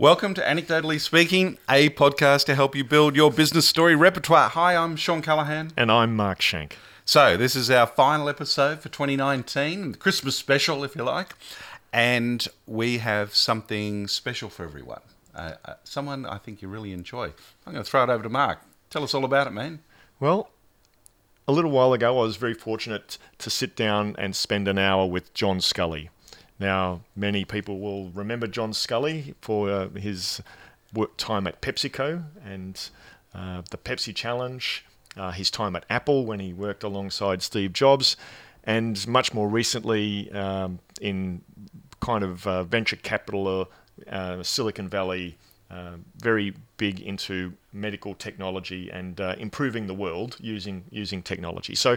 Welcome to Anecdotally Speaking, a podcast to help you build your business story repertoire. Hi, I'm Shawn Callahan. And I'm Mark Schenk. So, this is our final episode for 2019, the Christmas special, if you like. And we have something special for everyone. Uh, uh, someone I think you really enjoy. I'm going to throw it over to Mark. Tell us all about it, man. Well, a little while ago, I was very fortunate to sit down and spend an hour with John Sculley. Now, many people will remember John Sculley for uh, his work time at PepsiCo and uh, the Pepsi Challenge, uh, his time at Apple when he worked alongside Steve Jobs, and much more recently um, in kind of uh, venture capital, uh, Silicon Valley, uh, very big into medical technology and improving the world using using technology. So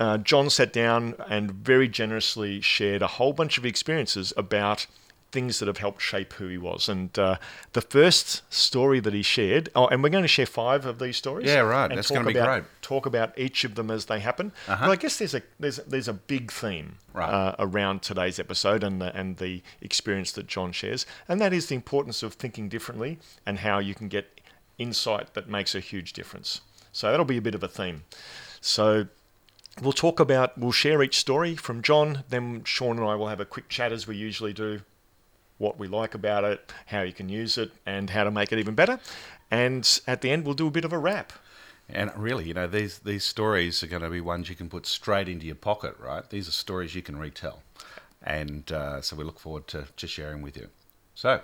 uh, John sat down and very generously shared a whole bunch of experiences about things that have helped shape who he was. And uh, the first story that he shared, oh, and we're going to share five of these stories. Yeah, right. That's going to be about, great. Talk about each of them as they happen. Uh-huh. But I guess there's a there's there's a big theme right. uh, around today's episode and the, and the experience that John shares, and that is the importance of thinking differently and how you can get insight that makes a huge difference. So that'll be a bit of a theme. So we'll talk about, we'll share each story from John. Then Shawn and I will have a quick chat as we usually do, what we like about it, how you can use it, and how to make it even better. And at the end, we'll do a bit of a wrap. And really, you know, these these stories are going to be ones you can put straight into your pocket, right? These are stories you can retell, and uh, so we look forward to, to sharing with you. So,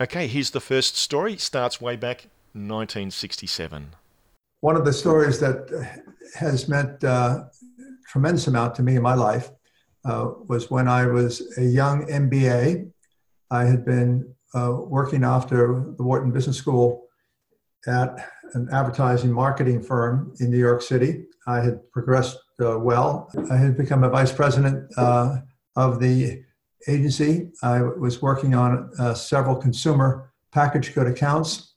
okay, here's the first story. Starts way back 1967 one of the stories that has meant uh, tremendous amount to me in my life uh, was when I was a young MBA. I had been uh, working after the Wharton Business School at an advertising marketing firm in New York City. I had progressed uh, well. I had become a vice president uh, of the agency. I was working on uh, several consumer packaged good accounts.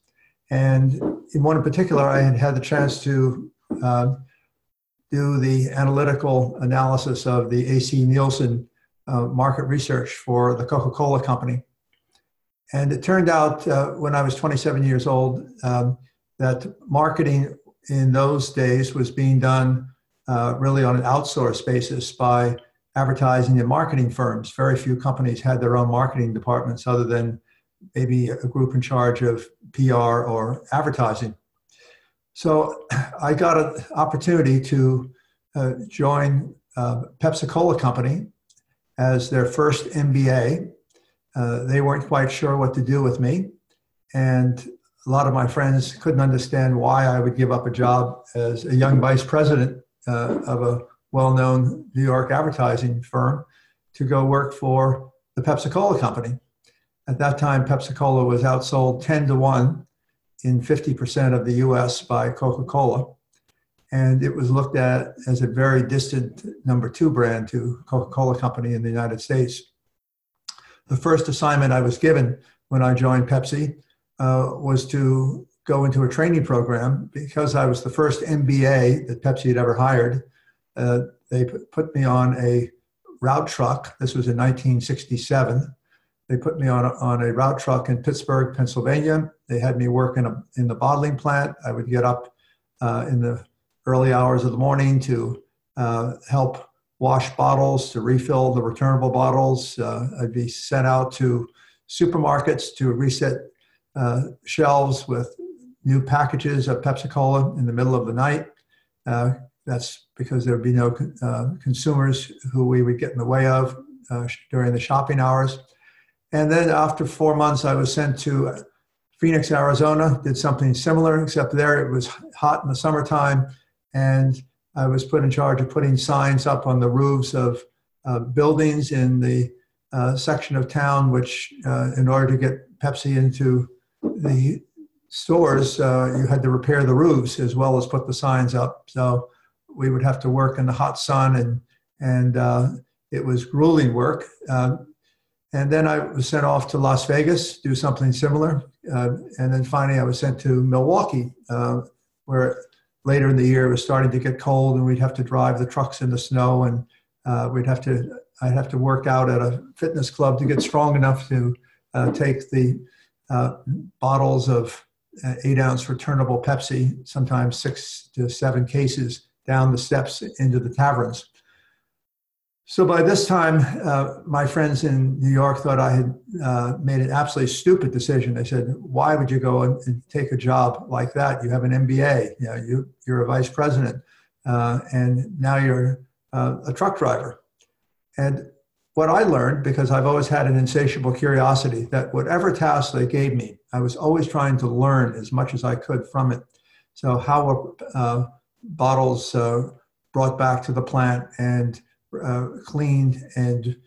And in one in particular, I had had the chance to uh, do the analytical analysis of the AC Nielsen uh, market research for the Coca Cola Company. And it turned out uh, when I was 27 years old um, that marketing in those days was being done uh, really on an outsourced basis by advertising and marketing firms. Very few companies had their own marketing departments other than maybe a group in charge of PR or advertising. So I got an opportunity to uh, join uh, Pepsi Cola Company as their first MBA. Uh, they weren't quite sure what to do with me, and a lot of my friends couldn't understand why I would give up a job as a young vice president uh, of a well-known New York advertising firm to go work for the Pepsi Cola Company. At that time, Pepsi Cola was outsold 10 to 1 in 50% of the US by Coca Cola. And it was looked at as a very distant number two brand to Coca Cola Company in the United States. The first assignment I was given when I joined Pepsi uh, was to go into a training program because I was the first MBA that Pepsi had ever hired. Uh, they put me on a route truck. This was in 1967 they put me on a, on a route truck in Pittsburgh, Pennsylvania. They had me work in, a, in the bottling plant. I would get up uh, in the early hours of the morning to uh, help wash bottles, to refill the returnable bottles. Uh, I'd be sent out to supermarkets to reset uh, shelves with new packages of Pepsi Cola in the middle of the night. Uh, that's because there would be no uh, consumers who we would get in the way of during the shopping hours. And then after four months, I was sent to Phoenix, Arizona, did something similar, except there it was hot in the summertime. And I was put in charge of putting signs up on the roofs of uh, buildings in the uh, section of town, which, uh, in order to get Pepsi into the stores, uh, you had to repair the roofs as well as put the signs up. So we would have to work in the hot sun, and and uh, it was grueling work. And then I was sent off to Las Vegas, do something similar. Uh, and then finally, I was sent to Milwaukee, uh, where later in the year it was starting to get cold, and we'd have to drive the trucks in the snow, and uh, we'd have to I'd have to work out at a fitness club to get strong enough to uh, take the uh, bottles of uh, eight ounce returnable Pepsi, sometimes six to seven cases, down the steps into the taverns. So by this time, uh, my friends in New York thought I had uh, made an absolutely stupid decision. They said, "Why would you go and, and, take a job like that? You have an MBA. You know, you you're a vice president, uh, and now you're uh, a truck driver." And what I learned, because I've always had an insatiable curiosity, that whatever task they gave me, I was always trying to learn as much as I could from it. So how were uh, bottles uh, brought back to the plant and uh, cleaned and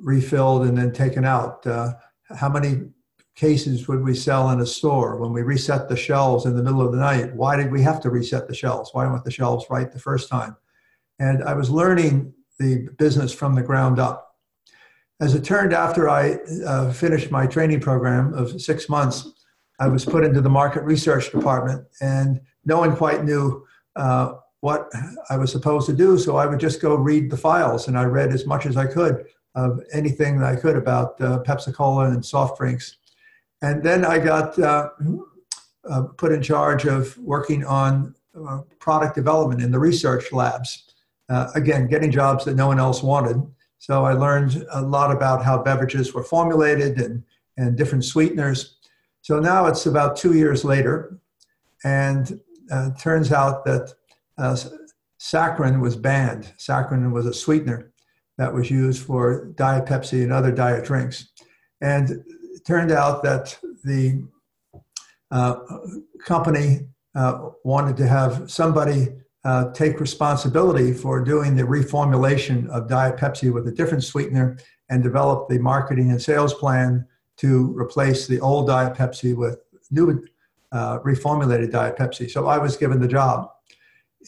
refilled and then taken out? Uh, how many cases would we sell in a store when we reset the shelves in the middle of the night? Why did we have to reset the shelves? Why weren't the shelves right the first time? And I was learning the business from the ground up. As it turned, after I uh, finished my training program of six months, I was put into the market research department, and no one quite knew uh, what I was supposed to do. So I would just go read the files, and I read as much as I could of anything that I could about uh, Pepsi Cola and soft drinks. And then I got uh, uh, put in charge of working on uh, product development in the research labs. Uh, again, getting jobs that no one else wanted. So I learned a lot about how beverages were formulated and, and different sweeteners. So now it's about two years later, and uh, turns out that uh, saccharin was banned. Saccharin was a sweetener that was used for Diet Pepsi and other diet drinks. And it turned out that the uh, company uh, wanted to have somebody uh, take responsibility for doing the reformulation of Diet Pepsi with a different sweetener and develop the marketing and sales plan to replace the old Diet Pepsi with new uh, reformulated Diet Pepsi. So I was given the job.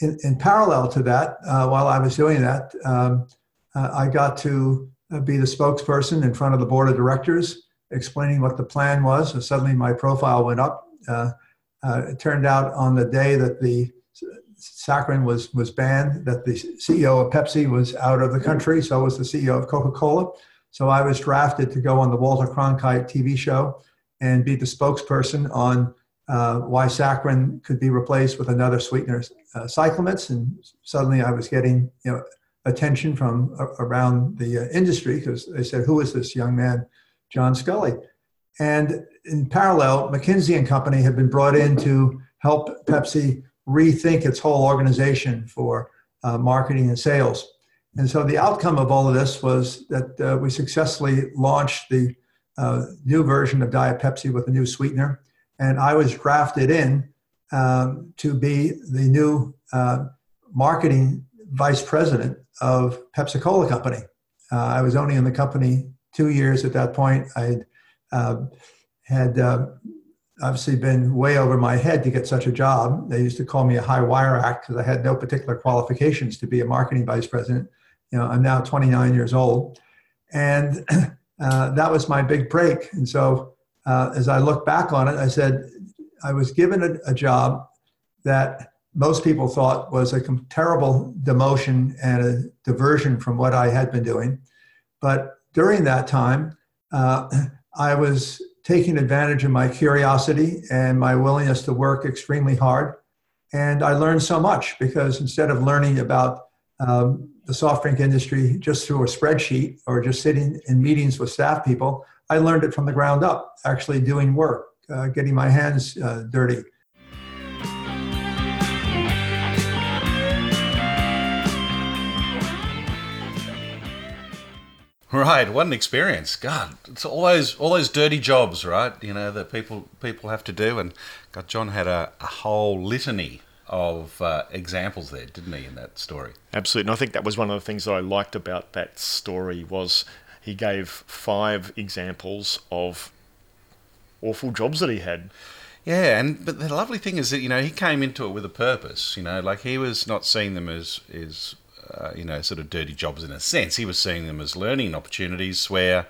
In, in parallel to that, uh, while I was doing that, um, uh, I got to uh, be the spokesperson in front of the board of directors, explaining what the plan was. So suddenly my profile went up. Uh, it turned out on the day that the saccharin was was banned, that the CEO of Pepsi was out of the country, so was the CEO of Coca-Cola. So I was drafted to go on the Walter Cronkite TV show and be the spokesperson on uh, why saccharin could be replaced with another sweetener, uh. And suddenly I was getting you know attention from uh, around the uh, industry because they said, "Who is this young man, John Sculley?" And in parallel, McKinsey and Company had been brought in to help Pepsi rethink its whole organization for uh, marketing and sales. And so the outcome of all of this was that uh, we successfully launched the new version of Diet Pepsi with a new sweetener. And I was drafted in um, to be the new uh, marketing vice president of Pepsi Cola Company. Uh, I was only in the company two years at that point. I uh, had obviously been way over my head to get such a job. They used to call me a high wire act because I had no particular qualifications to be a marketing vice president. You know, I'm now 29 years old, and uh, that was my big break. And so, uh, as I look back on it, I said I was given a, a job that most people thought was a terrible demotion and a diversion from what I had been doing. But during that time, uh, I was taking advantage of my curiosity and my willingness to work extremely hard. And I learned so much because instead of learning about um, the soft drink industry just through a spreadsheet or just sitting in meetings with staff people, I learned it from the ground up, actually doing work, uh, getting my hands uh, dirty. Right, what an experience! God, it's all those all those dirty jobs, right? You know that people people have to do, and God, John had a, a whole litany of uh, examples there, didn't he, in that story? Absolutely, and I think that was one of the things that I liked about that story was he gave five examples of awful jobs that he had. Yeah, and but the lovely thing is that you know he came into it with a purpose. You know, like he was not seeing them as as uh, you know, sort of dirty jobs in a sense. He was seeing them as learning opportunities where,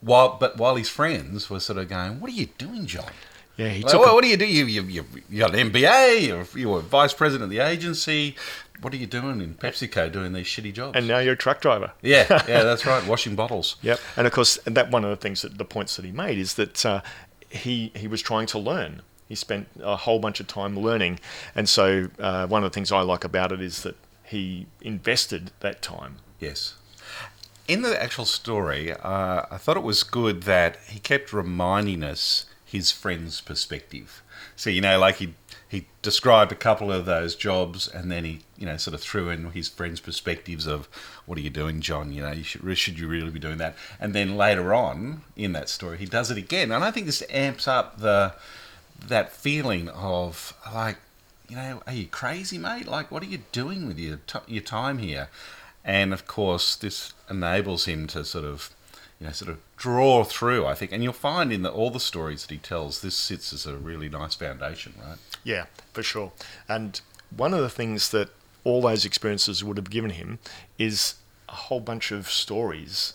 while but while his friends were sort of going, "What are you doing, John?" Yeah, he Like, took well, a- what do you do? You, you, you, you got an MBA, you're, you're vice president of the agency. What are you doing in PepsiCo doing these shitty jobs? and now you're a truck driver. yeah, yeah, that's right, washing bottles. Yep. And of course, that one of the things that the points that he made is that uh, he he was trying to learn. He spent a whole bunch of time learning, and so uh, one of the things I like about it is that he invested that time. Yes. In the actual story, uh, I thought it was good that he kept reminding us his friend's perspective. So you know, like he he described a couple of those jobs, and then he you know sort of threw in his friend's perspectives of what are you doing, John? You know, you should should you really be doing that? And then later on in that story, he does it again, and I think this amps up the that feeling of like you know, are you crazy, mate? Like, what are you doing with your t- your time here? And of course, this enables him to sort of, you know, sort of draw through. I think, and you'll find in the, all the stories that he tells, this sits as a really nice foundation, right? Yeah, for sure. And one of the things that all those experiences would have given him is a whole bunch of stories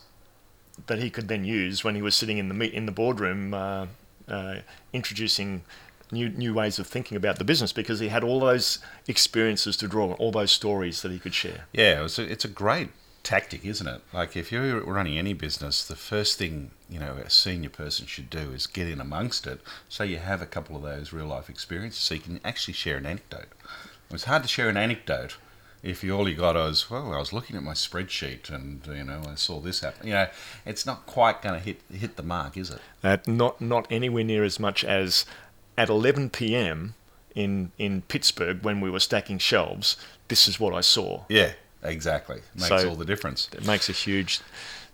that he could then use when he was sitting in the meet in the boardroom, uh, uh, introducing new new ways of thinking about the business because he had all those experiences to draw on, all those stories that he could share. Yeah, it's a, it's a great tactic, isn't it? Like if you're running any business, the first thing you know a senior person should do is get in amongst it, so you have a couple of those real life experiences, so you can actually share an anecdote. It's hard to share an anecdote if you all you got is well, I was looking at my spreadsheet and you know I saw this happen. You know, it's not quite going to hit hit the mark, is it? Uh, not not anywhere near as much as at 11 p.m. in in Pittsburgh when we were stacking shelves. This is what I saw. Yeah, exactly. Makes So- all the difference. It makes a huge.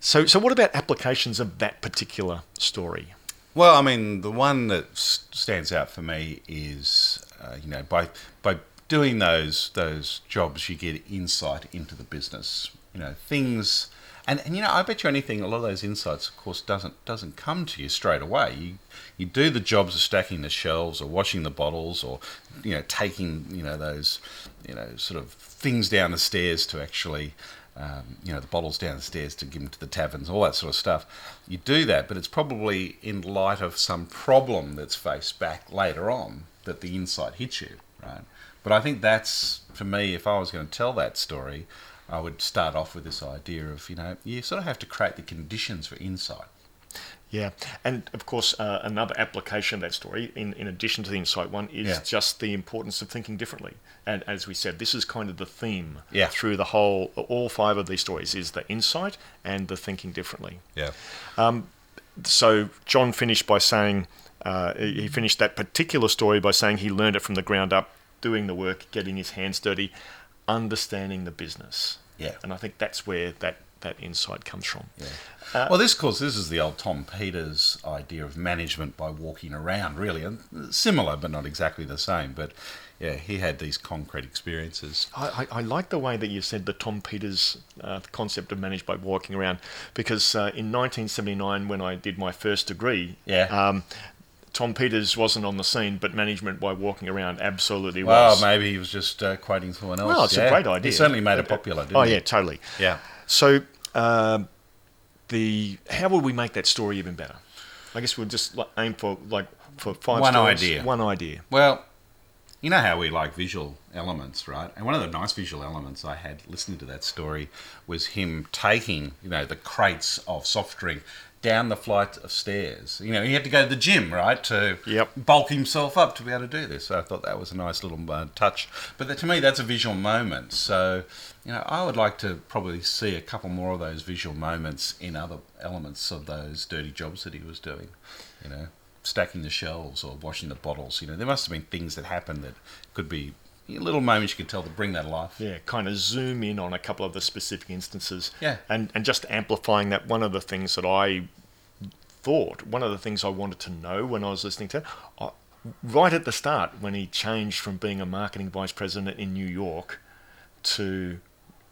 So so what about applications of that particular story? Well, I mean, the one that stands out for me is, uh, you know, by by doing those those jobs, you get insight into the business. You know, things, and, and you know, I bet you anything. A lot of those insights, of course, doesn't doesn't come to you straight away. You you do the jobs of stacking the shelves, or washing the bottles, or you know, taking you know those you know sort of things down the stairs to actually um, you know, the bottles down the stairs to give them to the taverns, all that sort of stuff. You do that, but it's probably in light of some problem that's faced back later on that the insight hits you, right? But I think that's, for me, if I was going to tell that story, I would start off with this idea of, you know, you sort of have to create the conditions for insight. Yeah, and of course, uh, another application of that story, in, in addition to the insight one, is Yeah. just the importance of thinking differently. And as we said, this is kind of the theme Yeah. through the whole, all five of these stories is the insight and the thinking differently. Yeah. So John finished by saying, uh, he finished that particular story by saying he learned it from the ground up, doing the work, getting his hands dirty, understanding the business. Yeah. And I think that's where that, that insight comes from. Yeah. well, this, of course, this is the old Tom Peters idea of management by walking around, really, and similar, but not exactly the same. But yeah, he had these concrete experiences. I, I, I like the way that you said the Tom Peters uh, concept of managed by walking around, because uh, in 1979, when I did my first degree, Yeah. um, Tom Peters wasn't on the scene, but management by walking around absolutely Well, was. Well, maybe he was just uh, quoting someone else. Well, it's a great idea. He certainly made it popular, didn't oh he? yeah, totally. Yeah. So, um the how would we make that story even better? I guess we'll just aim for like for five One stories. idea. One idea. Well, you know how we like visual elements, right? And one of the nice visual elements I had listening to that story was him taking, you know, the crates of soft drink down the flight of stairs. You know, he had to go to the gym, right, to Yep. bulk himself up to be able to do this. So I thought that was a nice little uh, touch. But that, to me, that's a visual moment. So, you know, I would like to probably see a couple more of those visual moments in other elements of those dirty jobs that he was doing. You know, stacking the shelves or washing the bottles. You know, there must have been things that happened that could be little moments you can tell to bring that alive. Yeah, kind of zoom in on a couple of the specific instances. Yeah. And and just amplifying that. One of the things that I thought, one of the things I wanted to know when I was listening to, uh, right at the start when he changed from being a marketing vice president in New York to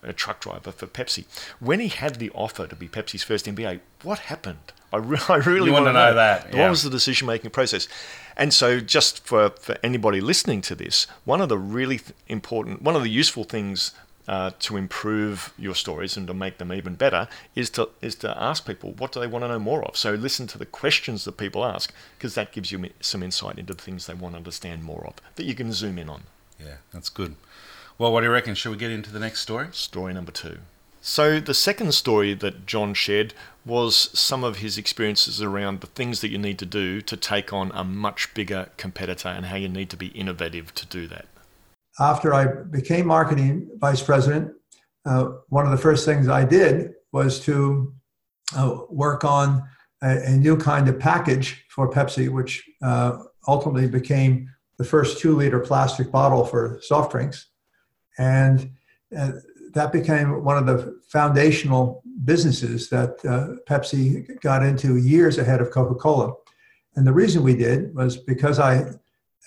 a truck driver for Pepsi, when he had the offer to be Pepsi's first MBA, what happened? I, re- I really want want to to know that, What yeah. was the decision making process? And so, just for, for anybody listening to this, one of the really th- important, one of the useful things uh, to improve your stories and to make them even better is to is to ask people what do they want to know more of. So listen to the questions that people ask because that gives you some insight into the things they want to understand more of that you can zoom in on. Yeah, that's good. Well, what do you reckon? Should we get into the next story? Story number two. So the second story that John shared was some of his experiences around the things that you need to do to take on a much bigger competitor and how you need to be innovative to do that after I became marketing vice president, uh, one of the first things I did was to uh, work on a, a, new kind of package for Pepsi, which uh, ultimately became the first two liter plastic bottle for soft drinks. And uh, that became one of the foundational businesses that uh, Pepsi got into years ahead of Coca Cola. And the reason we did was because I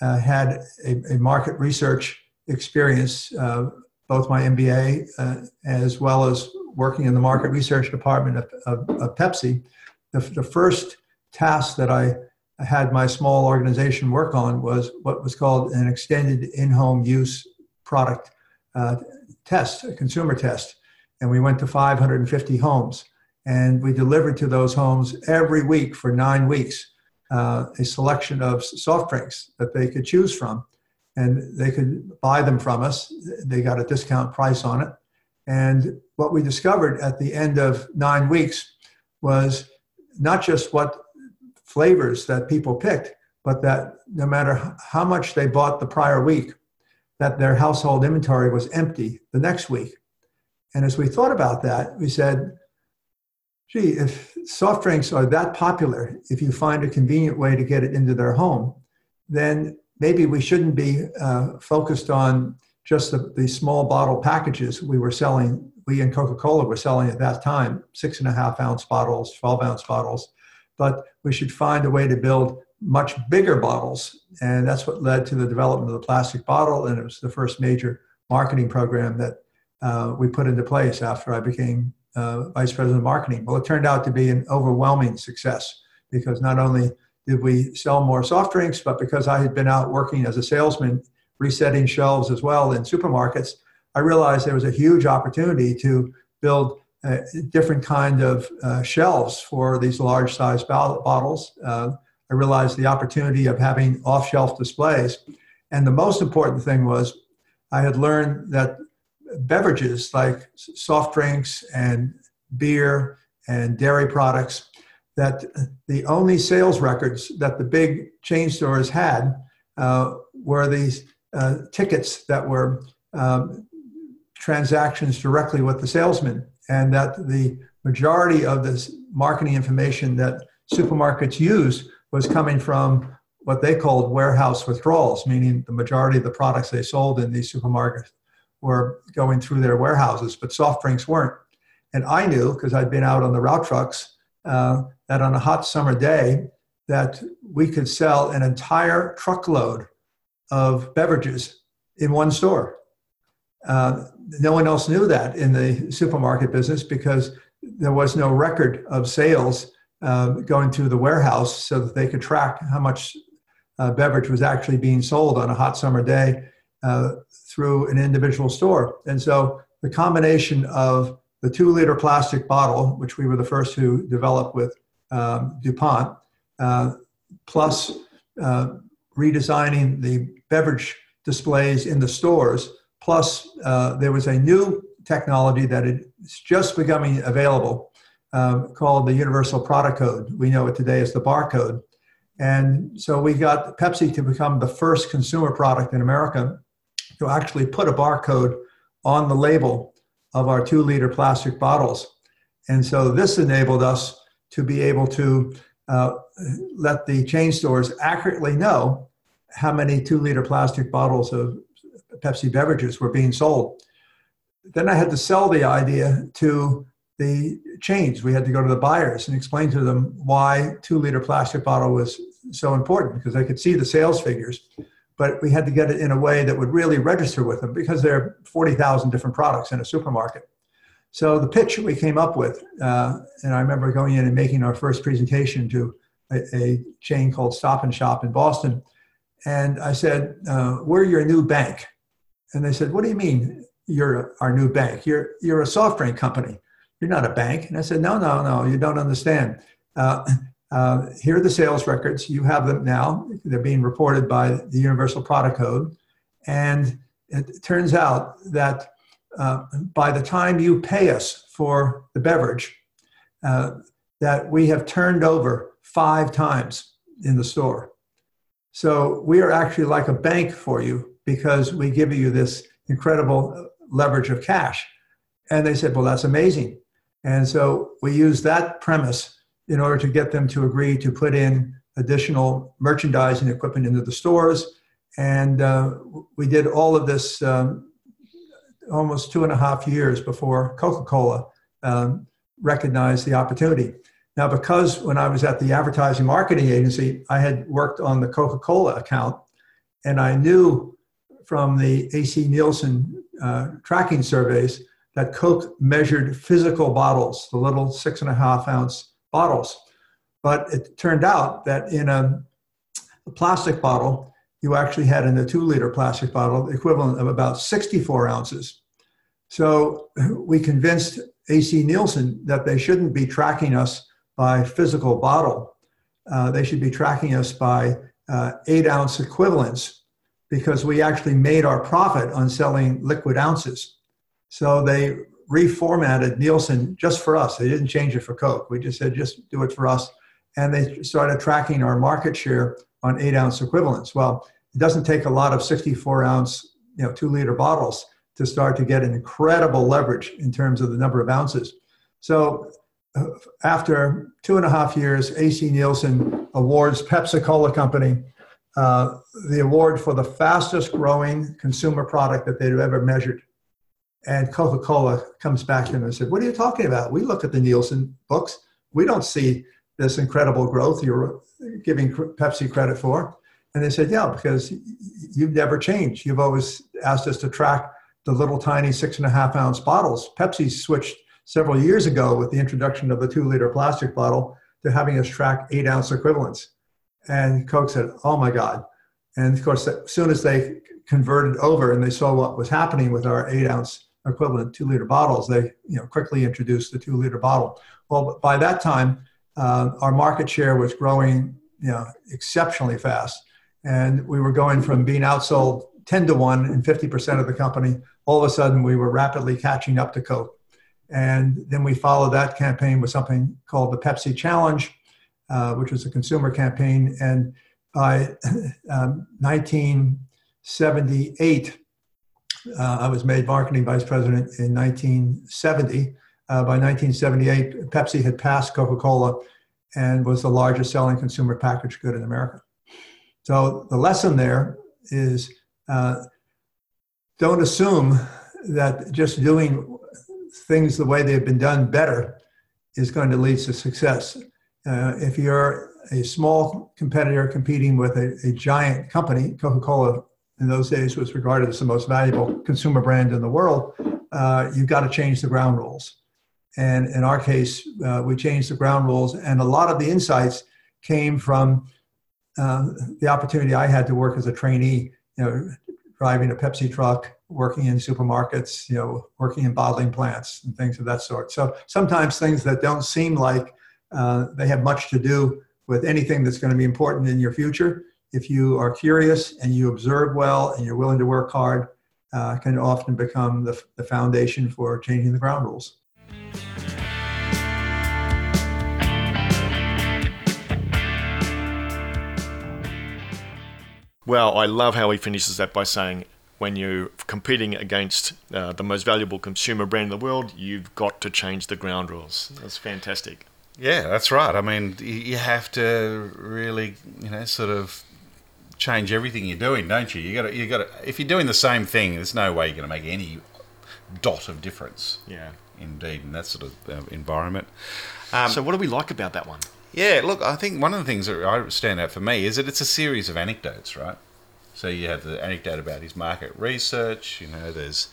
uh, had a, a market research experience, uh, both my MBA uh, as well as working in the market research department of, of, of Pepsi, the, the, first task that I had my small organization work on was what was called an extended in-home use product uh, test, a consumer test. And we went to 550 homes and we delivered to those homes every week for nine weeks uh, a selection of soft drinks that they could choose from and they could buy them from us. They got a discount price on it. And what we discovered at the end of nine weeks was not just what flavors that people picked, but that no matter how much they bought the prior week, that their household inventory was empty the next week. And as we thought about that, we said, gee, if soft drinks are that popular, if you find a convenient way to get it into their home, then maybe we shouldn't be uh, focused on just the, the small bottle packages we were selling. We and Coca Cola were selling at that time six and a half ounce bottles, 12 ounce bottles, but we should find a way to build much bigger bottles. And that's what led to the development of the plastic bottle. And it was the first major marketing program that uh, we put into place after I became uh, vice president of marketing. Well, it turned out to be an overwhelming success because not only did we sell more soft drinks, but because I had been out working as a salesman, resetting shelves as well in supermarkets, I realized there was a huge opportunity to build a different kind of uh, shelves for these large size bottles. I realized the opportunity of having off shelf displays. And the most important thing was I had learned that beverages like soft drinks and beer and dairy products that the only sales records that the big chain stores had uh, were these uh, tickets that were um, transactions directly with the salesman, and that the majority of this marketing information that supermarkets use was coming from what they called warehouse withdrawals, meaning the majority of the products they sold in these supermarkets were going through their warehouses, but soft drinks weren't. And I knew because I'd been out on the route trucks uh, that on a hot summer day that we could sell an entire truckload of beverages in one store. Uh, no one else knew that in the supermarket business because there was no record of sales uh, going to the warehouse so that they could track how much uh, beverage was actually being sold on a hot summer day uh, through an individual store. And so the combination of the two liter plastic bottle, which we were the first to develop with um, DuPont, uh, plus uh, redesigning the beverage displays in the stores. Plus, uh, there was a new technology that is just becoming available um, called the Universal Product Code. We know it today as the barcode. And so we got Pepsi to become the first consumer product in America to actually put a barcode on the label of our two liter plastic bottles. And so this enabled us to be able to uh, let the chain stores accurately know how many two liter plastic bottles of Pepsi beverages were being sold. Then I had to sell the idea to the chains. We had to go to the buyers and explain to them why two liter plastic bottle was so important because they could see the sales figures but we had to get it in a way that would really register with them because there are 40,000 different products in a supermarket. So the pitch we came up with, uh, and I remember going in and making our first presentation to a, a chain called Stop and Shop in Boston. And I said, uh, we're your new bank. And they said, what do you mean you're our new bank. You're you're a soft drink company. You're not a bank." And I said, "No, no, no. You don't understand. Uh, uh, here are the sales records. You have them now. They're being reported by the Universal Product Code, and it turns out that uh, by the time you pay us for the beverage, uh, that we have turned over five times in the store. So we are actually like a bank for you because we give you this incredible leverage of cash. And they said, well, that's amazing. And so we used that premise in order to get them to agree to put in additional merchandising equipment into the stores. And uh, we did all of this um, almost two and a half years before Coca Cola um, recognized the opportunity. Now, because when I was at the advertising marketing agency, I had worked on the Coca Cola account, and I knew from the AC Nielsen uh, tracking surveys that Coke measured physical bottles, the little six and a half ounce bottles. But it turned out that in a, a plastic bottle, you actually had in a two liter plastic bottle the equivalent of about 64 ounces. So we convinced AC Nielsen that they shouldn't be tracking us by physical bottle. Uh, they should be tracking us by uh, eight ounce equivalents because we actually made our profit on selling liquid ounces. So they reformatted Nielsen just for us. They didn't change it for Coke. We just said, just do it for us. And they started tracking our market share on eight ounce equivalents. Well, it doesn't take a lot of 64 ounce, you know, two liter bottles to start to get an incredible leverage in terms of the number of ounces. So after two and a half years, AC Nielsen awards Pepsi Cola Company uh, the award for the fastest growing consumer product that they've ever measured. And Coca Cola comes back to them and said, What are you talking about? We look at the Nielsen books. We don't see this incredible growth you're giving Pepsi credit for. And they said, Yeah, because you've never changed. You've always asked us to track the little tiny six and a half ounce bottles. Pepsi switched several years ago with the introduction of the two liter plastic bottle to having us track eight ounce equivalents. And Coke said, Oh my God. And of course, as soon as they converted over and they saw what was happening with our eight ounce equivalent two liter bottles, they you know, quickly introduced the two liter bottle. Well, by that time, uh, our market share was growing you know, exceptionally fast. And we were going from being outsold 10 to 1 in 50% of the company. All of a sudden, we were rapidly catching up to Coke. And then we followed that campaign with something called the Pepsi Challenge, uh, which was a consumer campaign. And by um, 1978, uh, I was made marketing vice president in 1970. Uh, by 1978, Pepsi had passed Coca Cola and was the largest selling consumer packaged good in America. So the lesson there is uh, don't assume that just doing things the way they've been done better is going to lead to success. Uh, if you're a small competitor competing with a, a giant company, Coca Cola in those days was regarded as the most valuable consumer brand in the world, uh, you've got to change the ground rules. And in our case, uh, we changed the ground rules, and a lot of the insights came from uh, the opportunity I had to work as a trainee, you know, driving a Pepsi truck, working in supermarkets, you know, working in bottling plants and things of that sort. So sometimes things that don't seem like uh, they have much to do with anything that's going to be important in your future, if you are curious and you observe well and you're willing to work hard, uh, can often become the, the foundation for changing the ground rules. Well, I love how he finishes that by saying, when you're competing against uh, the most valuable consumer brand in the world, you've got to change the ground rules. That's fantastic. Yeah, that's right. I mean, you have to really, you know, sort of change everything you're doing, don't you? You got to, you got to. If you're doing the same thing, there's no way you're going to make any dot of difference. Yeah, indeed, in that sort of uh, environment. Um, so, what do we like about that one? Yeah, look, I think one of the things that I stand out for me is that it's a series of anecdotes, right? So you have the anecdote about his market research. You know, there's,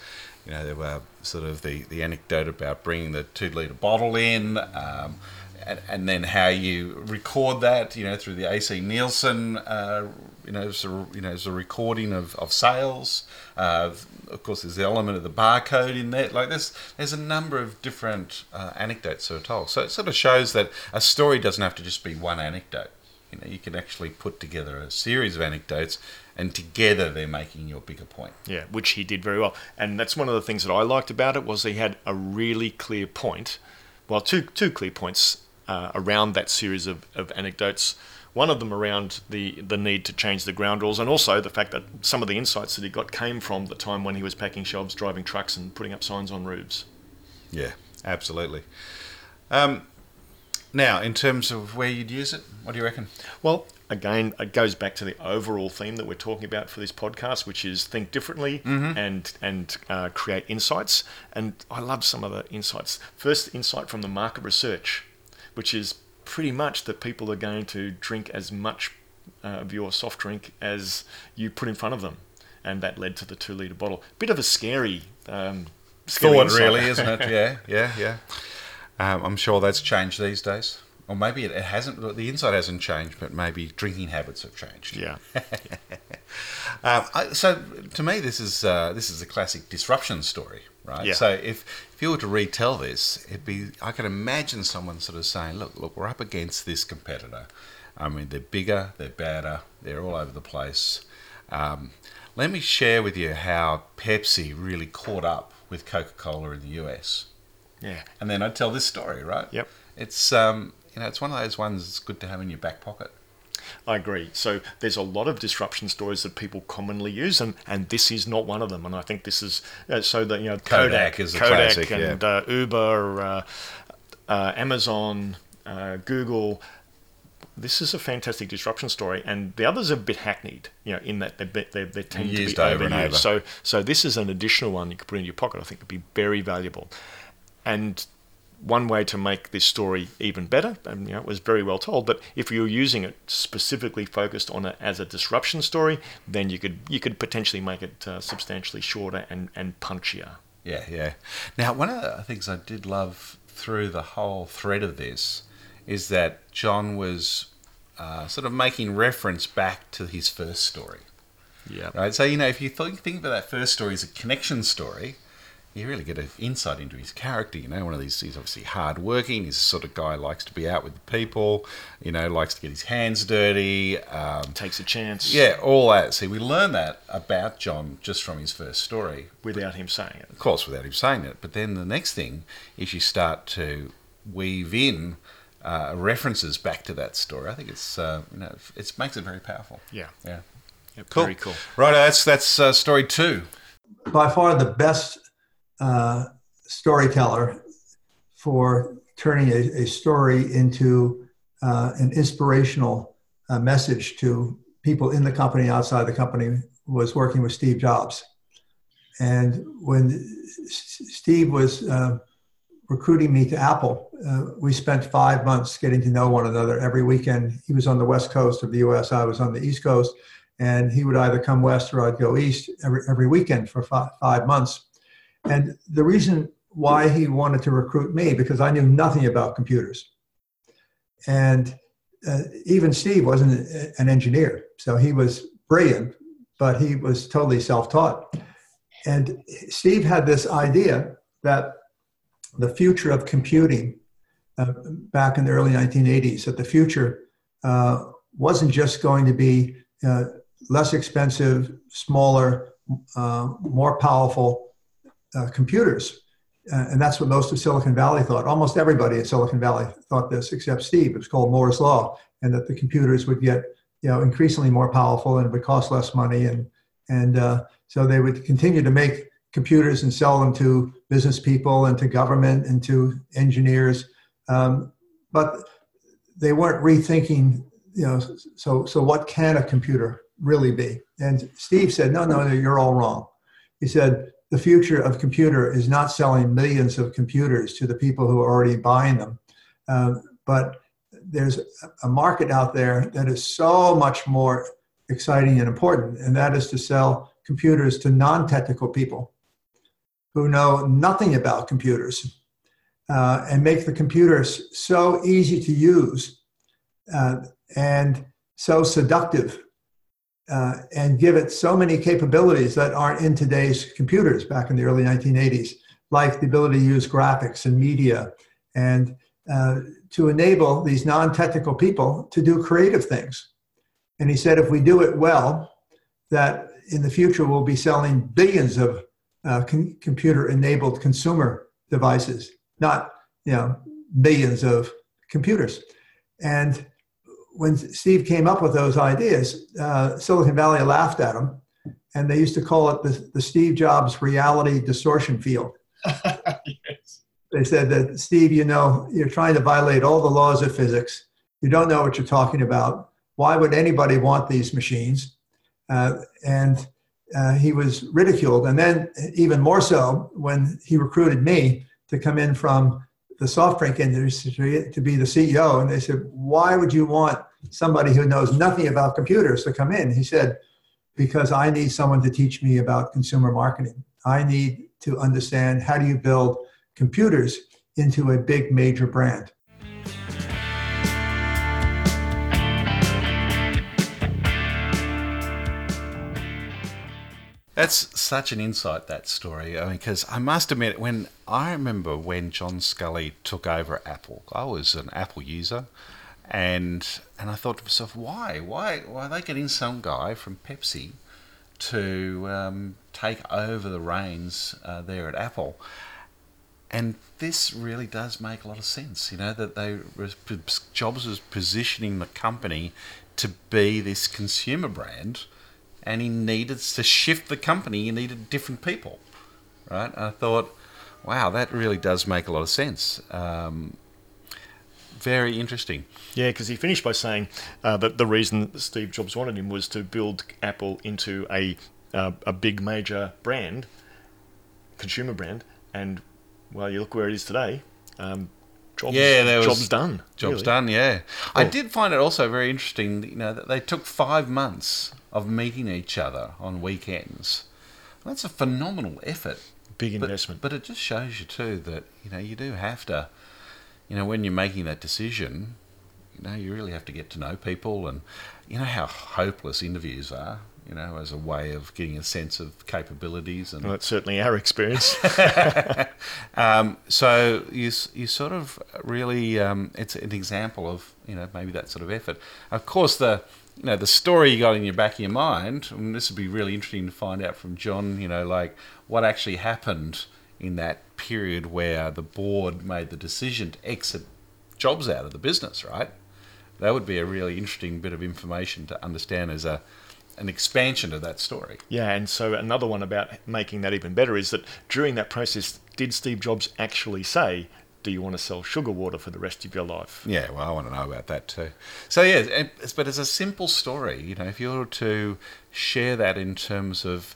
you know, there were sort of the, the anecdote about bringing the two litre bottle in. Um, and, and then how you record that, you know, through the AC Nielsen, uh, you know, so, you know, as a recording of, of sales. Uh, of course, there's the element of the barcode in there. Like there's there's a number of different uh, anecdotes that are told. So it sort of shows that a story doesn't have to just be one anecdote. You know, you can actually put together a series of anecdotes, and together they're making your bigger point. Yeah, which he did very well. And that's one of the things that I liked about it was he had a really clear point. Well, two two clear points uh, around that series of, of anecdotes. One of them around the, the need to change the ground rules, and also the fact that some of the insights that he got came from the time when he was packing shelves, driving trucks, and putting up signs on roofs. Yeah, absolutely. Um, now, in terms of where you'd use it, what do you reckon? Well, again, it goes back to the overall theme that we're talking about for this podcast, which is think differently Mm-hmm. and and uh, create insights. And I love some of the insights. First insight from the market research, which is pretty much that people are going to drink as much uh, of your soft drink as you put in front of them, and that led to the two liter bottle. Bit of a scary. Um, scary Thought, insight. really, isn't it? Yeah, yeah, yeah. Um, I'm sure that's changed these days. Or maybe it, it hasn't, the inside hasn't changed, but maybe drinking habits have changed. Yeah. Um, I, so to me, this is uh, this is a classic disruption story, right? Yeah. So if if you were to retell this, it'd be I can imagine someone sort of saying, "Look, look, we're up against this competitor. I mean, they're bigger, they're badder, they're all over the place. Um, let me share with you how Pepsi really caught up with Coca Cola in the US." Yeah. And then I'd tell this story, right? Yep. It's um, you know, it's one of those ones that's good to have in your back pocket. I agree. So there's a lot of disruption stories that people commonly use, and, and this is not one of them. And I think this is uh, so that you know Kodak is a Kodak classic, and uh, Uber, uh, uh, Amazon, uh, Google. This is a fantastic disruption story, and the others are a bit hackneyed, you know, in that they they, they tend to be over and overused. over. So so this is an additional one you could put in your pocket. I think it would be very valuable, and one way to make this story even better, and you know, it was very well told. But if you're using it specifically focused on it as a disruption story, then you could you could potentially make it uh, substantially shorter and and punchier. Yeah, yeah. Now, one of the things I did love through the whole thread of this is that John was uh, sort of making reference back to his first story, Yeah. right? So, you know, if you th- think about that first story as a connection story, you really get an insight into his character. You know, one of these, he's obviously hardworking. He's the sort of guy who likes to be out with the people, you know, likes to get his hands dirty. Um, Takes a chance. yeah, all that. See, we learn that about John just from his first story. Without him saying it. of course, without him saying it. But then the next thing is you start to weave in uh, references back to that story. I think it's uh, you know it makes it very powerful. Yeah. Yeah, yeah cool. Very cool. Right, that's that's uh, story two. by far the best uh, storyteller for turning a, a story into uh, an inspirational uh, message to people in the company, outside the company, was working with Steve Jobs. And when S- Steve was uh, recruiting me to Apple, uh, we spent five months getting to know one another every weekend. He was on the west coast of the US, I was on the east coast and he would either come west or I'd go east every, every weekend for five, five months. And the reason why he wanted to recruit me, because I knew nothing about computers. And uh, even Steve wasn't an engineer, so he was brilliant, but he was totally self taught. And Steve had this idea that the future of computing uh, back in the early 1980s, that the future uh, wasn't just going to be uh, less expensive, smaller, uh, more powerful uh, computers. Uh, and that's what most of Silicon Valley thought. Almost everybody in Silicon Valley thought this, except Steve. It was called Moore's Law, and that the computers would get you know increasingly more powerful and it would cost less money, and and uh, so they would continue to make computers and sell them to business people and to government and to engineers, um, but they weren't rethinking. You know, so so what can a computer really be? And Steve said, no, no, no, you're all wrong. He said, the future of computer is not selling millions of computers to the people who are already buying them, um, but there's a market out there that is so much more exciting and important, and that is to sell computers to non-technical people who know nothing about computers. uh, and make the computers so easy to use uh, and so seductive uh, and give it so many capabilities that aren't in today's computers back in the early 1980s, like the ability to use graphics and media and uh, to enable these non technical people to do creative things. And he said, if we do it well, that in the future we'll be selling billions of uh, com- computer enabled consumer devices, not you know millions of computers. And when Steve came up with those ideas, uh, Silicon Valley laughed at him, and they used to call it the, the Steve Jobs reality distortion field. yes. They said that Steve, you know, you're trying to violate all the laws of physics. You don't know what you're talking about. Why would anybody want these machines? Uh, and uh, he was ridiculed. And then, even more so, when he recruited me to come in from the soft drink industry to be the CEO, and they said, Why would you want somebody who knows nothing about computers to come in? He said, Because I need someone to teach me about consumer marketing. I need to understand how do you build computers into a big major brand. That's such an insight, that story. I mean, because I must admit, when I remember when John Sculley took over Apple, I was an Apple user, and and I thought to myself, why, why, why are they getting some guy from Pepsi to um, take over the reins uh, there at Apple? And this really does make a lot of sense, you know, that they Jobs was positioning the company to be this consumer brand and he needed to shift the company. He needed different people, right? And I thought, wow, that really does make a lot of sense. Um, very interesting. Yeah, because he finished by saying uh, that the reason Steve Jobs wanted him was to build Apple into a uh, a big major brand, consumer brand, and well, you look where it is today. Um, jobs, yeah, there was, jobs done. Jobs really. done. Yeah, I did find it also very interesting. You know that they took five months of meeting each other on weekends. That's a phenomenal effort. Big investment. But, but it just shows you too that you know you do have to, you know, when you're making that decision, you know, you really have to get to know people, and you know how hopeless interviews are. You know, as a way of getting a sense of capabilities, and well, that's certainly our experience. um, so you you sort of really um, it's an example of you know maybe that sort of effort. Of course, the you know the story you got in your back of your mind and this would be really interesting to find out from john you know like what actually happened in that period where the board made the decision to exit jobs out of the business right that would be a really interesting bit of information to understand as a an expansion of that story. Yeah, and so another one about making that even better is that during that process, did Steve Jobs actually say, do you want to sell sugar water for the rest of your life? Yeah, well, I want to know about that too. So yeah, but it's a simple story. You know, if you were to share that in terms of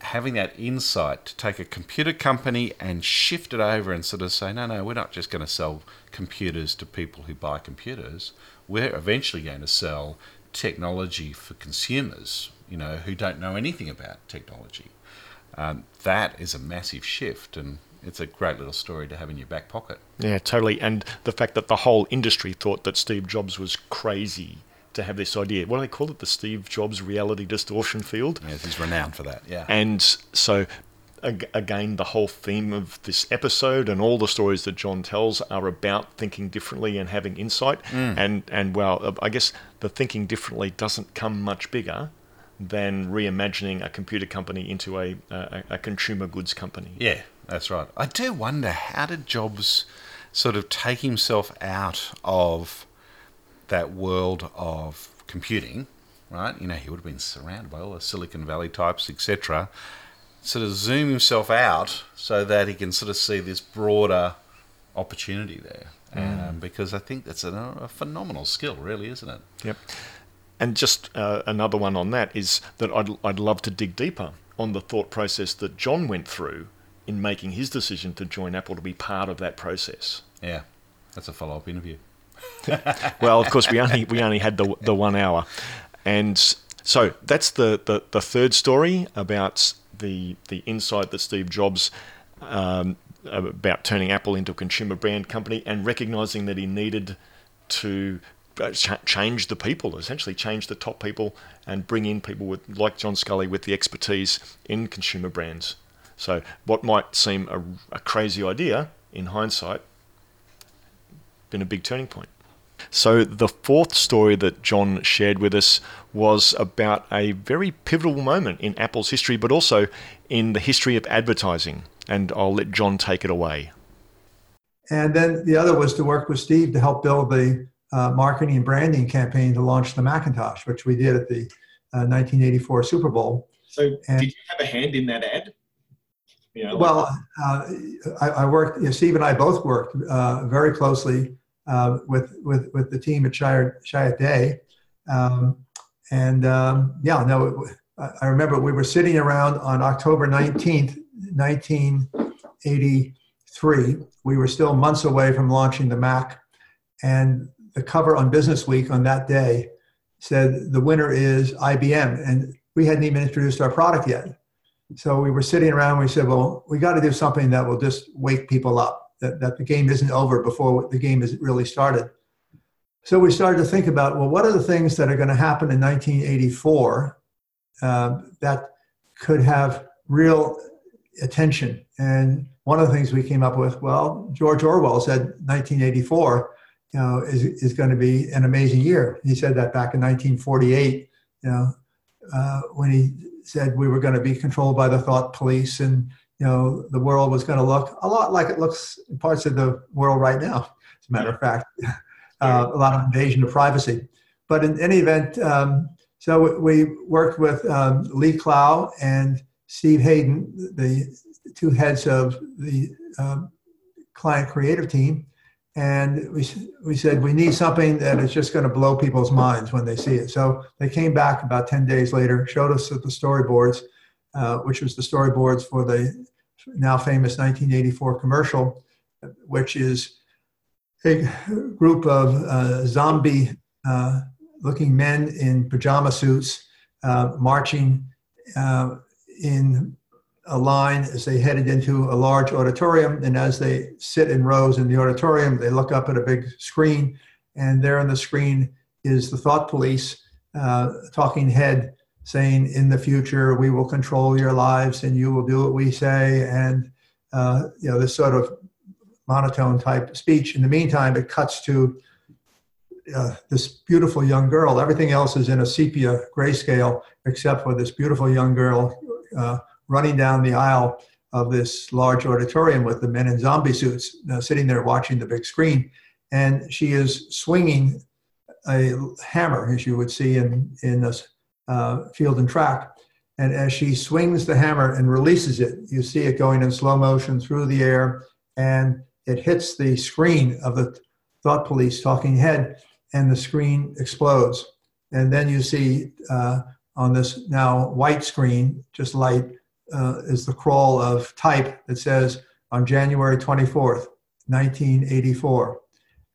having that insight to take a computer company and shift it over and sort of say, no, no, we're not just going to sell computers to people who buy computers. We're eventually going to sell technology for consumers, you know, who don't know anything about technology. Um, that is a massive shift, and it's a great little story to have in your back pocket. Yeah, totally. And the fact that the whole industry thought that Steve Jobs was crazy to have this idea. What do they call it? The Steve Jobs reality distortion field. Yeah, he's renowned for that. Yeah. And so, again, the whole theme of this episode and all the stories that John tells are about thinking differently and having insight. Mm. And and well, I guess the thinking differently doesn't come much bigger than reimagining a computer company into a, a, a consumer goods company. Yeah, that's right. I do wonder how did Jobs sort of take himself out of that world of computing, right? You know, he would have been surrounded by all the Silicon Valley types, etc. Sort of zoom himself out so that he can sort of see this broader opportunity there. Mm. Um, because I think that's a, a, phenomenal skill, really, isn't it? Yep. And just uh, another one on that is that I'd, I'd love to dig deeper on the thought process that John went through in making his decision to join Apple to be part of that process. Yeah, that's a follow up interview. well, of course, we only we only had the the one hour, and so that's the, the, the third story about the the insight that Steve Jobs um, about turning Apple into a consumer brand company and recognizing that he needed to uh, ch- change the people, essentially change the top people and bring in people with, like John Sculley with the expertise in consumer brands. So, what might seem a, a crazy idea in hindsight, been a big turning point. So, the fourth story that John shared with us was about a very pivotal moment in Apple's history, but also in the history of advertising. And I'll let John take it away. And then the other was to work with Steve to help build the uh, marketing and branding campaign to launch the Macintosh, which we did at the uh, 1984 Super Bowl. So, and, did you have a hand in that ad? You know, well, uh, I, I, worked. You know, Steve and I both worked uh, very closely uh, with with with the team at Chiat Day, um, and um, yeah, no, I remember we were sitting around on October 19th, 1983. We were still months away from launching the Mac, and the cover on Business Week on that day said the winner is IBM, and we hadn't even introduced our product yet. So we were sitting around. We said, "Well, we got to do something that will just wake people up. That that the game isn't over before the game is really started." So we started to think about, well, what are the things that are going to happen in 1984 uh, that could have real attention? And one of the things we came up with, well, George Orwell said 1984 you know, is, is going to be an amazing year. He said that back in 1948, you know, uh, when he said we were going to be controlled by the thought police and, you know, the world was going to look a lot like it looks in parts of the world right now, as a matter of fact. Uh, a lot of invasion of privacy. But in any event, um, so we worked with um, Lee Clow and Steve Hayden, the two heads of the um, client creative team, and we, we said we need something that is just going to blow people's minds when they see it so they came back about 10 days later showed us the storyboards uh, which was the storyboards for the now famous 1984 commercial which is a group of uh, zombie uh, looking men in pajama suits uh, marching uh, in a line as they headed into a large auditorium. And as they sit in rows in the auditorium, they look up at a big screen, and there on the screen is the thought police talking head saying, In the future, we will control your lives and you will do what we say. And, uh, you know, this sort of monotone type speech. In the meantime, it cuts to uh, this beautiful young girl. Everything else is in a sepia grayscale, except for this beautiful young girl uh, running down the aisle of this large auditorium with the men in zombie suits uh, sitting there watching the big screen. And she is swinging a hammer, as you would see in, in this uh, field and track. And as she swings the hammer and releases it, you see it going in slow motion through the air, and it hits the screen of the thought police talking head, and the screen explodes. And then you see uh, on this now white screen, just light, uh, is the crawl of type that says on January 24th, 1984,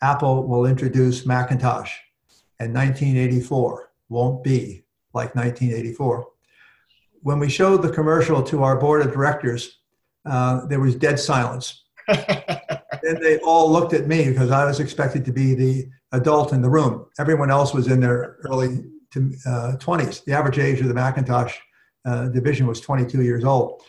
Apple will introduce Macintosh, and 1984 won't be like 1984. When we showed the commercial to our board of directors, uh, there was dead silence. then they all looked at me because I was expected to be the adult in the room. Everyone else was in their early to, uh, 20s. The average age of the Macintosh uh, division was 22 years old.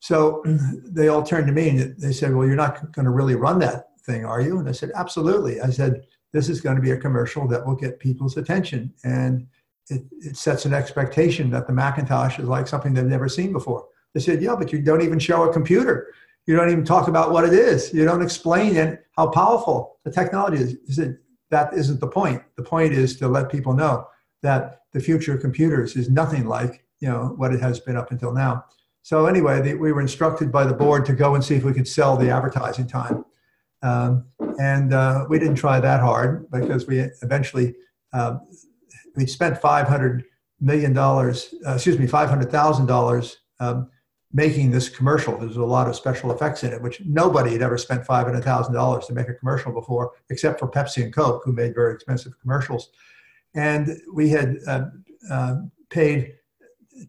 So they all turned to me and they said, Well, you're not going to really run that thing, are you? And I said, Absolutely. I said, This is going to be a commercial that will get people's attention. And it, it sets an expectation that the Macintosh is like something they've never seen before. They said, Yeah, but you don't even show a computer. You don't even talk about what it is. You don't explain it, how powerful the technology is. I said, That isn't the point. The point is to let people know that the future of computers is nothing like you know what it has been up until now. So anyway, the, we were instructed by the board to go and see if we could sell the advertising time, um, and uh, we didn't try that hard because we eventually uh, we spent five hundred million dollars, uh, excuse me, five hundred thousand dollars um, making this commercial. There's a lot of special effects in it, which nobody had ever spent five hundred thousand dollars to make a commercial before, except for Pepsi and Coke, who made very expensive commercials. And we had uh, uh, paid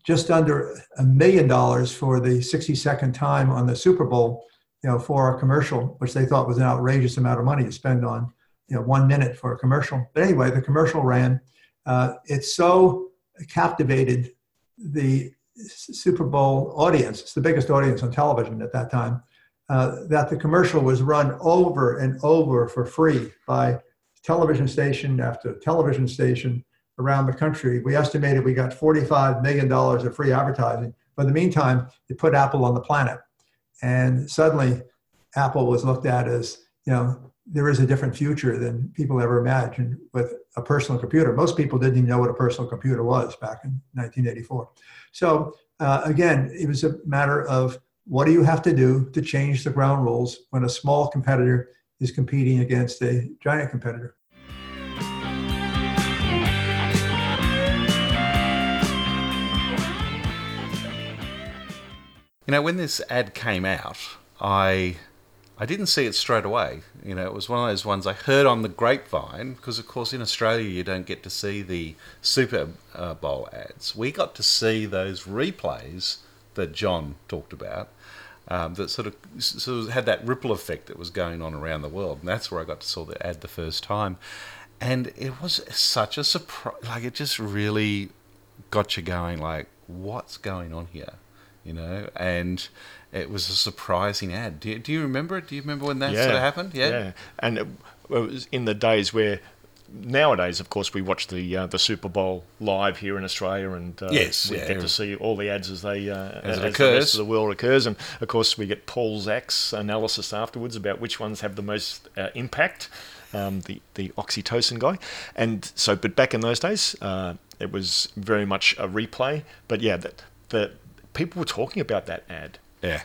just under a million dollars for the 60 second time on the Super Bowl you know, for a commercial, which they thought was an outrageous amount of money to spend on, you know, one minute for a commercial. But anyway, the commercial ran. Uh, it so captivated the Super Bowl audience. It's the biggest audience on television at that time. Uh, that the commercial was run over and over for free by television station after television station around the country. We estimated we got $45 million of free advertising. But in the meantime, it put Apple on the planet. And suddenly, Apple was looked at as, you know, there is a different future than people ever imagined with a personal computer. Most people didn't even know what a personal computer was back in 1984. So, uh, again, it was a matter of what do you have to do to change the ground rules when a small competitor is competing against a giant competitor? You know, when this ad came out, I I didn't see it straight away. You know, it was one of those ones I heard on the grapevine because, of course, in Australia you don't get to see the Super uh, Bowl ads. We got to see those replays that John talked about. Um, that sort of sort of had that ripple effect that was going on around the world, and that's where I got to saw the ad the first time, and it was such a surprise. Like it just really got you going. Like, what's going on here? you know, and it was a surprising ad. Do you, do you remember it? Do you remember when that Yeah. sort of happened? Yeah. Yeah, and it, it was in the days where nowadays, of course, we watch the uh, the Super Bowl live here in Australia, and uh, Yes, we yeah. get to see all the ads as they uh, As it the occurs. rest of the world occurs, and of course, we get Paul Zak's analysis afterwards about which ones have the most uh, impact. Um, the the oxytocin guy, and so, but back in those days, uh, it was very much a replay. But yeah, that the people were talking about that ad. Yeah.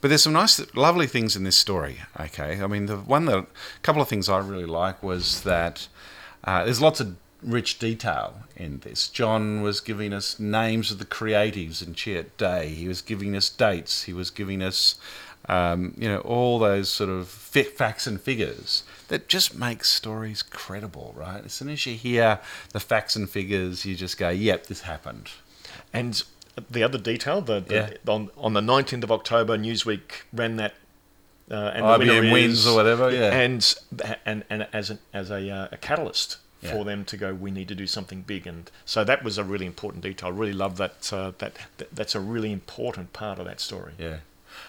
But there's some nice, lovely things in this story. Okay, I mean, the one that a couple of things I really like was that uh, there's lots of rich detail in this. John was giving us names of the creatives in Chiat Day. He was giving us dates. He was giving us, um, you know, all those sort of facts and figures that just make stories credible, right? As soon as you hear the facts and figures, you just go, "Yep, this happened." And the other detail, the, the Yeah. on on the nineteenth of October, Newsweek ran that. Uh, and IBM wins or whatever, yeah. and and and as an, as a, uh, a catalyst Yeah. for them to go, we need to do something big, and so that was a really important detail. I really love that. Uh, that, that that's a really important part of that story. Yeah.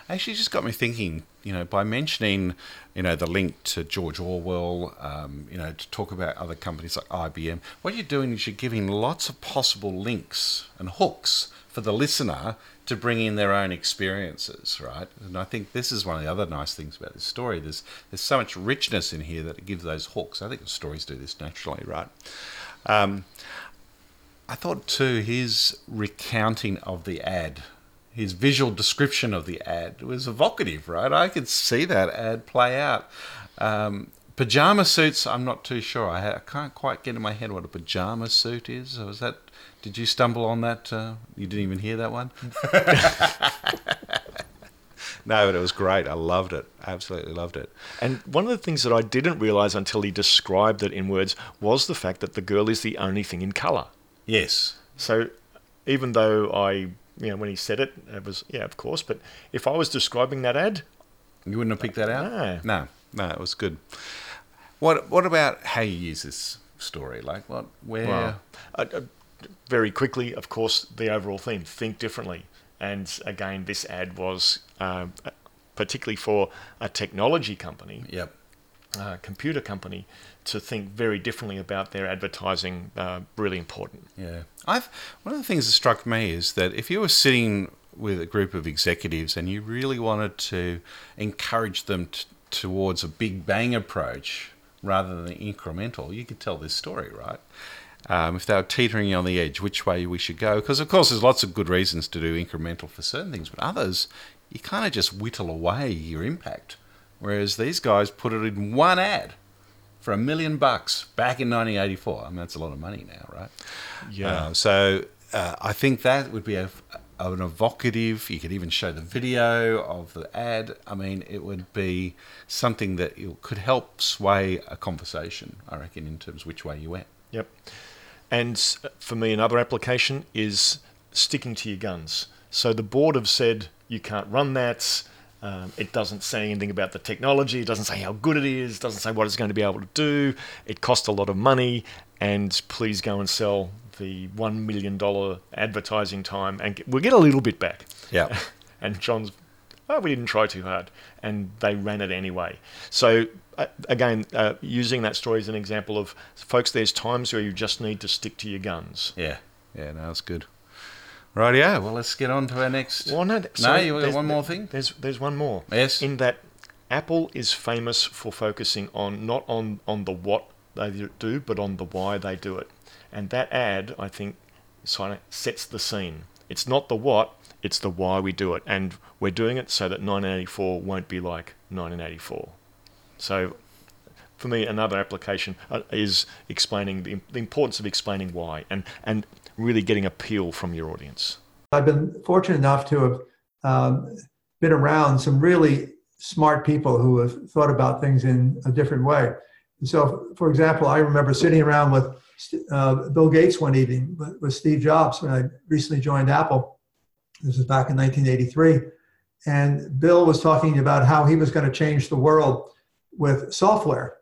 Actually, it just got me thinking, you know, by mentioning, you know, the link to George Orwell, um, you know, to talk about other companies like IBM, what you're doing is you're giving lots of possible links and hooks for the listener to bring in their own experiences, right? And I think this is one of the other nice things about this story. There's there's so much richness in here that it gives those hooks. I think stories do this naturally, right? Um, I thought too his recounting of the ad, his visual description of the ad was evocative, right? I could see that ad play out. Um, pajama suits, I'm not too sure. I, ha- I can't quite get in my head what a pajama suit is. Was that? Did you stumble on that? Uh, you didn't even hear that one. no, but it was great. I loved it. Absolutely loved it. And one of the things that I didn't realize until he described it in words was the fact that the girl is the only thing in color. Yes. So even though I, you know, when he said it, it was yeah, of course. But if I was describing that ad, You wouldn't have picked that out? No. No, no, it was good. What What about how you use this story? Like what, where? Well, uh, uh, very quickly, of course, the overall theme: think differently. And again, this ad was um, particularly for a technology company, Yep. uh, computer company, to think very differently about their advertising. Uh, really important. Yeah, I've one of the things that struck me is that if you were sitting with a group of executives and you really wanted to encourage them t- towards a big bang approach rather than incremental, you could tell this story, right? Um, if they were teetering on the edge, which way we should go, because of course there's lots of good reasons to do incremental for certain things, but others you kind of just whittle away your impact. Whereas these guys put it in one ad for a million bucks back in 1984. I mean, that's a lot of money now, right? Yeah. Uh, so uh, I think that would be a, an evocative. You could even show the video of the ad. I mean, it would be something that could help sway a conversation. I reckon in terms which way you went. Yep. And for me, another application is sticking to your guns. So the board have said you can't run that. Um, it doesn't say anything about the technology. It doesn't say how good it is. Doesn't say what it's going to be able to do. It costs a lot of money. And please go and sell the $1 million advertising time and we'll get a little bit back. Yeah. and John's, oh, we didn't try too hard. And they ran it anyway. So, uh, again, uh, using that story as an example of, folks, there's times where you just need to stick to your guns. Yeah. Yeah, no, that's good. Right, yeah. Well, let's get on to our next. Well, no, no, you got one more thing? There's there's one more. Yes. In that Apple is famous for focusing on not on on the what they do, but on the why they do it. And that ad, I think, sets the scene. It's not the what, it's the why we do it, and we're doing it so that 1984 won't be like 1984. So. For me, another application uh, is explaining the, the importance of explaining why and, and really getting appeal from your audience. I've been fortunate enough to have um, been around some really smart people who have thought about things in a different way. So, for example, I remember sitting around with uh, Bill Gates one evening with, Steve Jobs when I recently joined Apple. This was back in 1983. And Bill was talking about how he was going to change the world with software.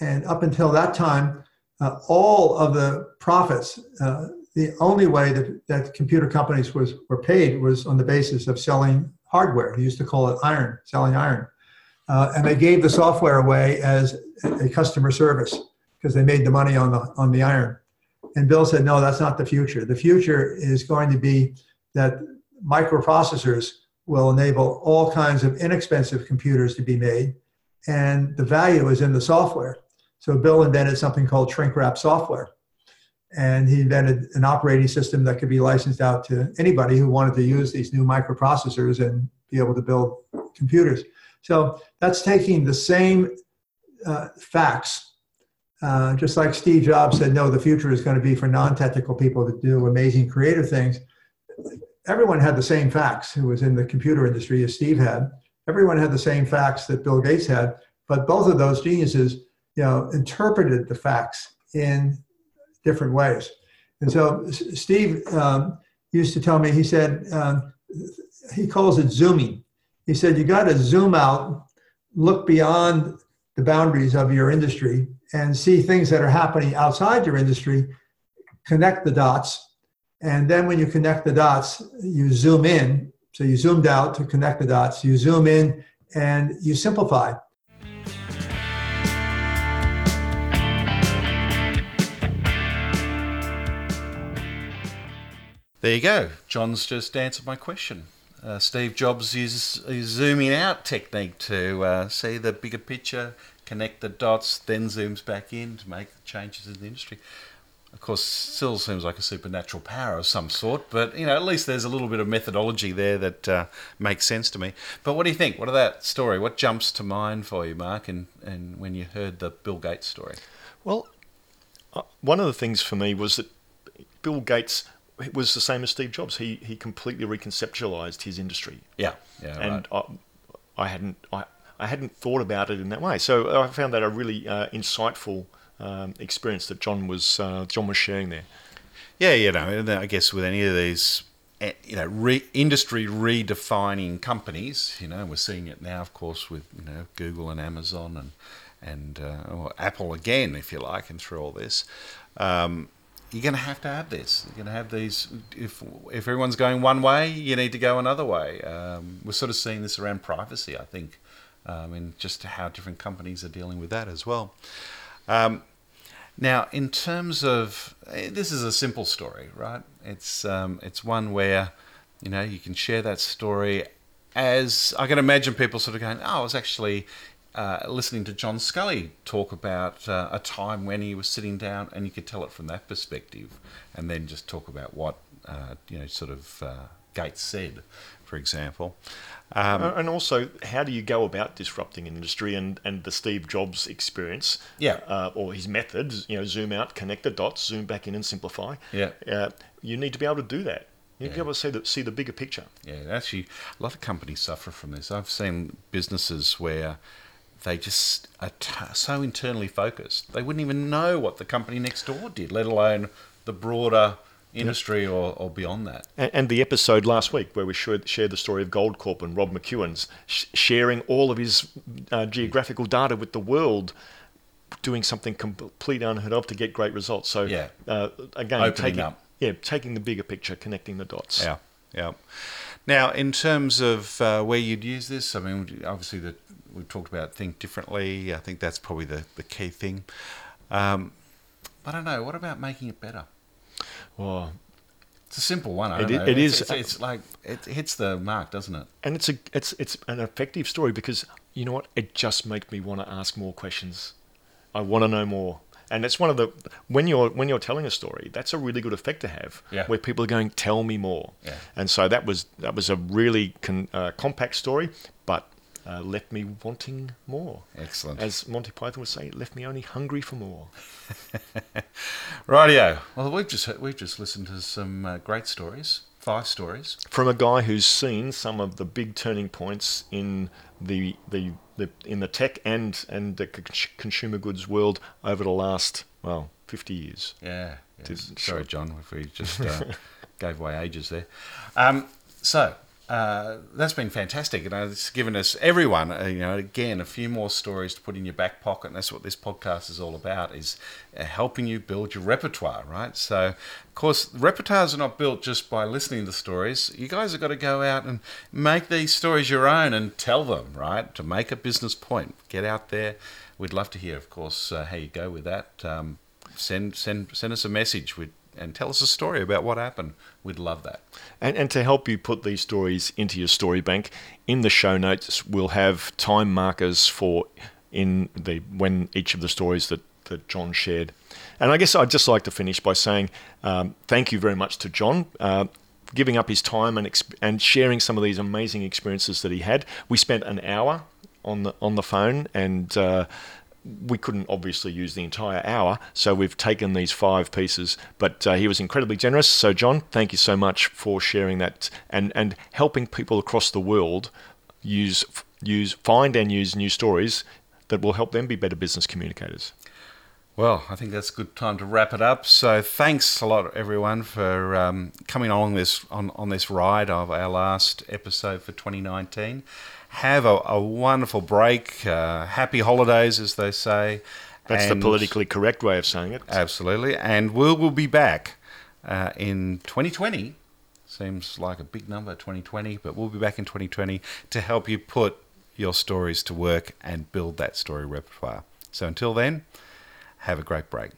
And up until that time, uh, all of the profits, uh, the only way that, that computer companies was, were paid was on the basis of selling hardware. He used to call it iron, selling iron. Uh, and they gave the software away as a customer service because they made the money on the, on the iron. And Bill said, no, that's not the future. The future is going to be that microprocessors will enable all kinds of inexpensive computers to be made. And the value is in the software. So Bill invented something called shrink wrap software and he invented an operating system that could be licensed out to anybody who wanted to use these new microprocessors and be able to build computers. So that's taking the same uh, facts, uh, just like Steve Jobs said, no, the future is going to be for non-technical people to do amazing creative things. Everyone had the same facts who was in the computer industry as Steve had. Everyone had the same facts that Bill Gates had, but both of those geniuses, you know, interpreted the facts in different ways. And so Steve um, used to tell me, he said, um, he calls it zooming. He said, you got to zoom out, look beyond the boundaries of your industry and see things that are happening outside your industry, connect the dots. And then when you connect the dots, you zoom in. So you zoomed out to connect the dots, you zoom in and you simplify. There you go. John's just answered my question. Uh, Steve Jobs uses a zooming out technique to uh, see the bigger picture, connect the dots, then zooms back in to make changes in the industry. Of course, still seems like a supernatural power of some sort, but you know, at least there's a little bit of methodology there that uh, makes sense to me. But what do you think? What of that story? What jumps to mind for you, Mark? And and when you heard the Bill Gates story? Well, uh, one of the things for me was that Bill Gates was the same as Steve Jobs. He he completely reconceptualized his industry. Yeah, yeah, and I, I hadn't I, I hadn't thought about it in that way. So I found that a really uh, insightful um, experience that John was uh, John was sharing there. Yeah, you know, I guess with any of these, eh, you know, re- industry redefining companies, you know, we're seeing it now, of course, with you know Google and Amazon and and uh, or Apple again, if you like, and through all this. Um, you're going to have to have this. You're going to have these. If if everyone's going one way, you need to go another way. Um, we're sort of seeing this around privacy, I think, um, and just how different companies are dealing with that as well. Um, now, in terms of eh, this is a simple story, right? It's um, it's one where you know you can share that story as I can imagine people sort of going, "Oh, I was actually uh, listening to John Sculley talk about uh, a time when he was sitting down, and you could tell it from that perspective, and then just talk about what uh, you know, sort of uh, Gates said, for example. Um, and also, how do you go about disrupting an industry and, and the Steve Jobs experience? Yeah. Uh, or his methods, you know, zoom out, connect the dots, zoom back in and simplify. Yeah. Uh, you need to be able to do that. You need Yeah. to be able to see the, see the bigger picture. Yeah, actually, a lot of companies suffer from this. I've seen businesses where they just are t- so internally focused. They wouldn't even know what the company next door did, let alone the broader industry or, or beyond that. And, and the episode last week where we shared, shared the story of Goldcorp and Rob McEwen's sh- sharing all of his uh, geographical data with the world, doing something completely unheard of to get great results. So Yeah. uh, again, Opening taking up. yeah, taking the bigger picture, connecting the dots. Yeah, yeah. Now, in terms of uh, where you'd use this, I mean, obviously the, we've talked about think differently. I think that's probably the, the key thing. Um, but I don't know. What about making it better? Well, It's a simple one. I It don't know. it it's, is- It's, it's like it hits the mark, doesn't it? and it's a it's it's an effective story because you know what? It just makes me want to ask more questions. I want to know more. And it's one of the when you're when you're telling a story, that's a really good effect to have. Yeah. Where people are going, tell me more. Yeah. And so that was that was a really con, uh, compact story, but uh, left me wanting more. Excellent. As Monty Python would say, it left me only hungry for more. Rightio. Well, we've just heard- we've just listened to some uh, great stories. Five stories. From a guy who's seen some of the big turning points in the the, the in the tech and and the c- consumer goods world over the last well fifty years. Yeah. yeah. Sorry, John, if we just uh, gave away ages there. Um, so uh, that's been fantastic, and it's given us everyone, uh, you know, again a few more stories to put in your back pocket, and that's what this podcast is all about: is uh, helping you build your repertoire, right? So, of course, repertoires are not built just by listening to stories. You guys have got to go out and make these stories your own and tell them, right? To make a business point, get out there. We'd love to hear, of course, uh, how you go with that. Um, send send send us a message with, and tell us a story about what happened. We'd love that. And, and to help you put these stories into your story bank, in the show notes we'll have time markers for in the when each of the stories that, that John shared. And I guess I'd just like to finish by saying um, thank you very much to John. Uh, Giving up his time and exp- and sharing some of these amazing experiences that he had. We spent an hour on the on the phone, and uh, we couldn't obviously use the entire hour, so we've taken these five pieces. But uh, he was incredibly generous. So, John, thank you so much for sharing that and, and helping people across the world use use find and use new stories that will help them be better business communicators. Well, I think that's a good time to wrap it up. So thanks a lot, everyone, for um, coming along this on, on this ride of our last episode for 2019. Have a, a wonderful break. Uh, happy holidays, as they say. That's And- the politically correct way of saying it. Absolutely. And we will we'll be back uh, in 2020. Seems like a big number, 2020, but we'll be back in 2020 to help you put your stories to work and build that story repertoire. So until then, have a great break.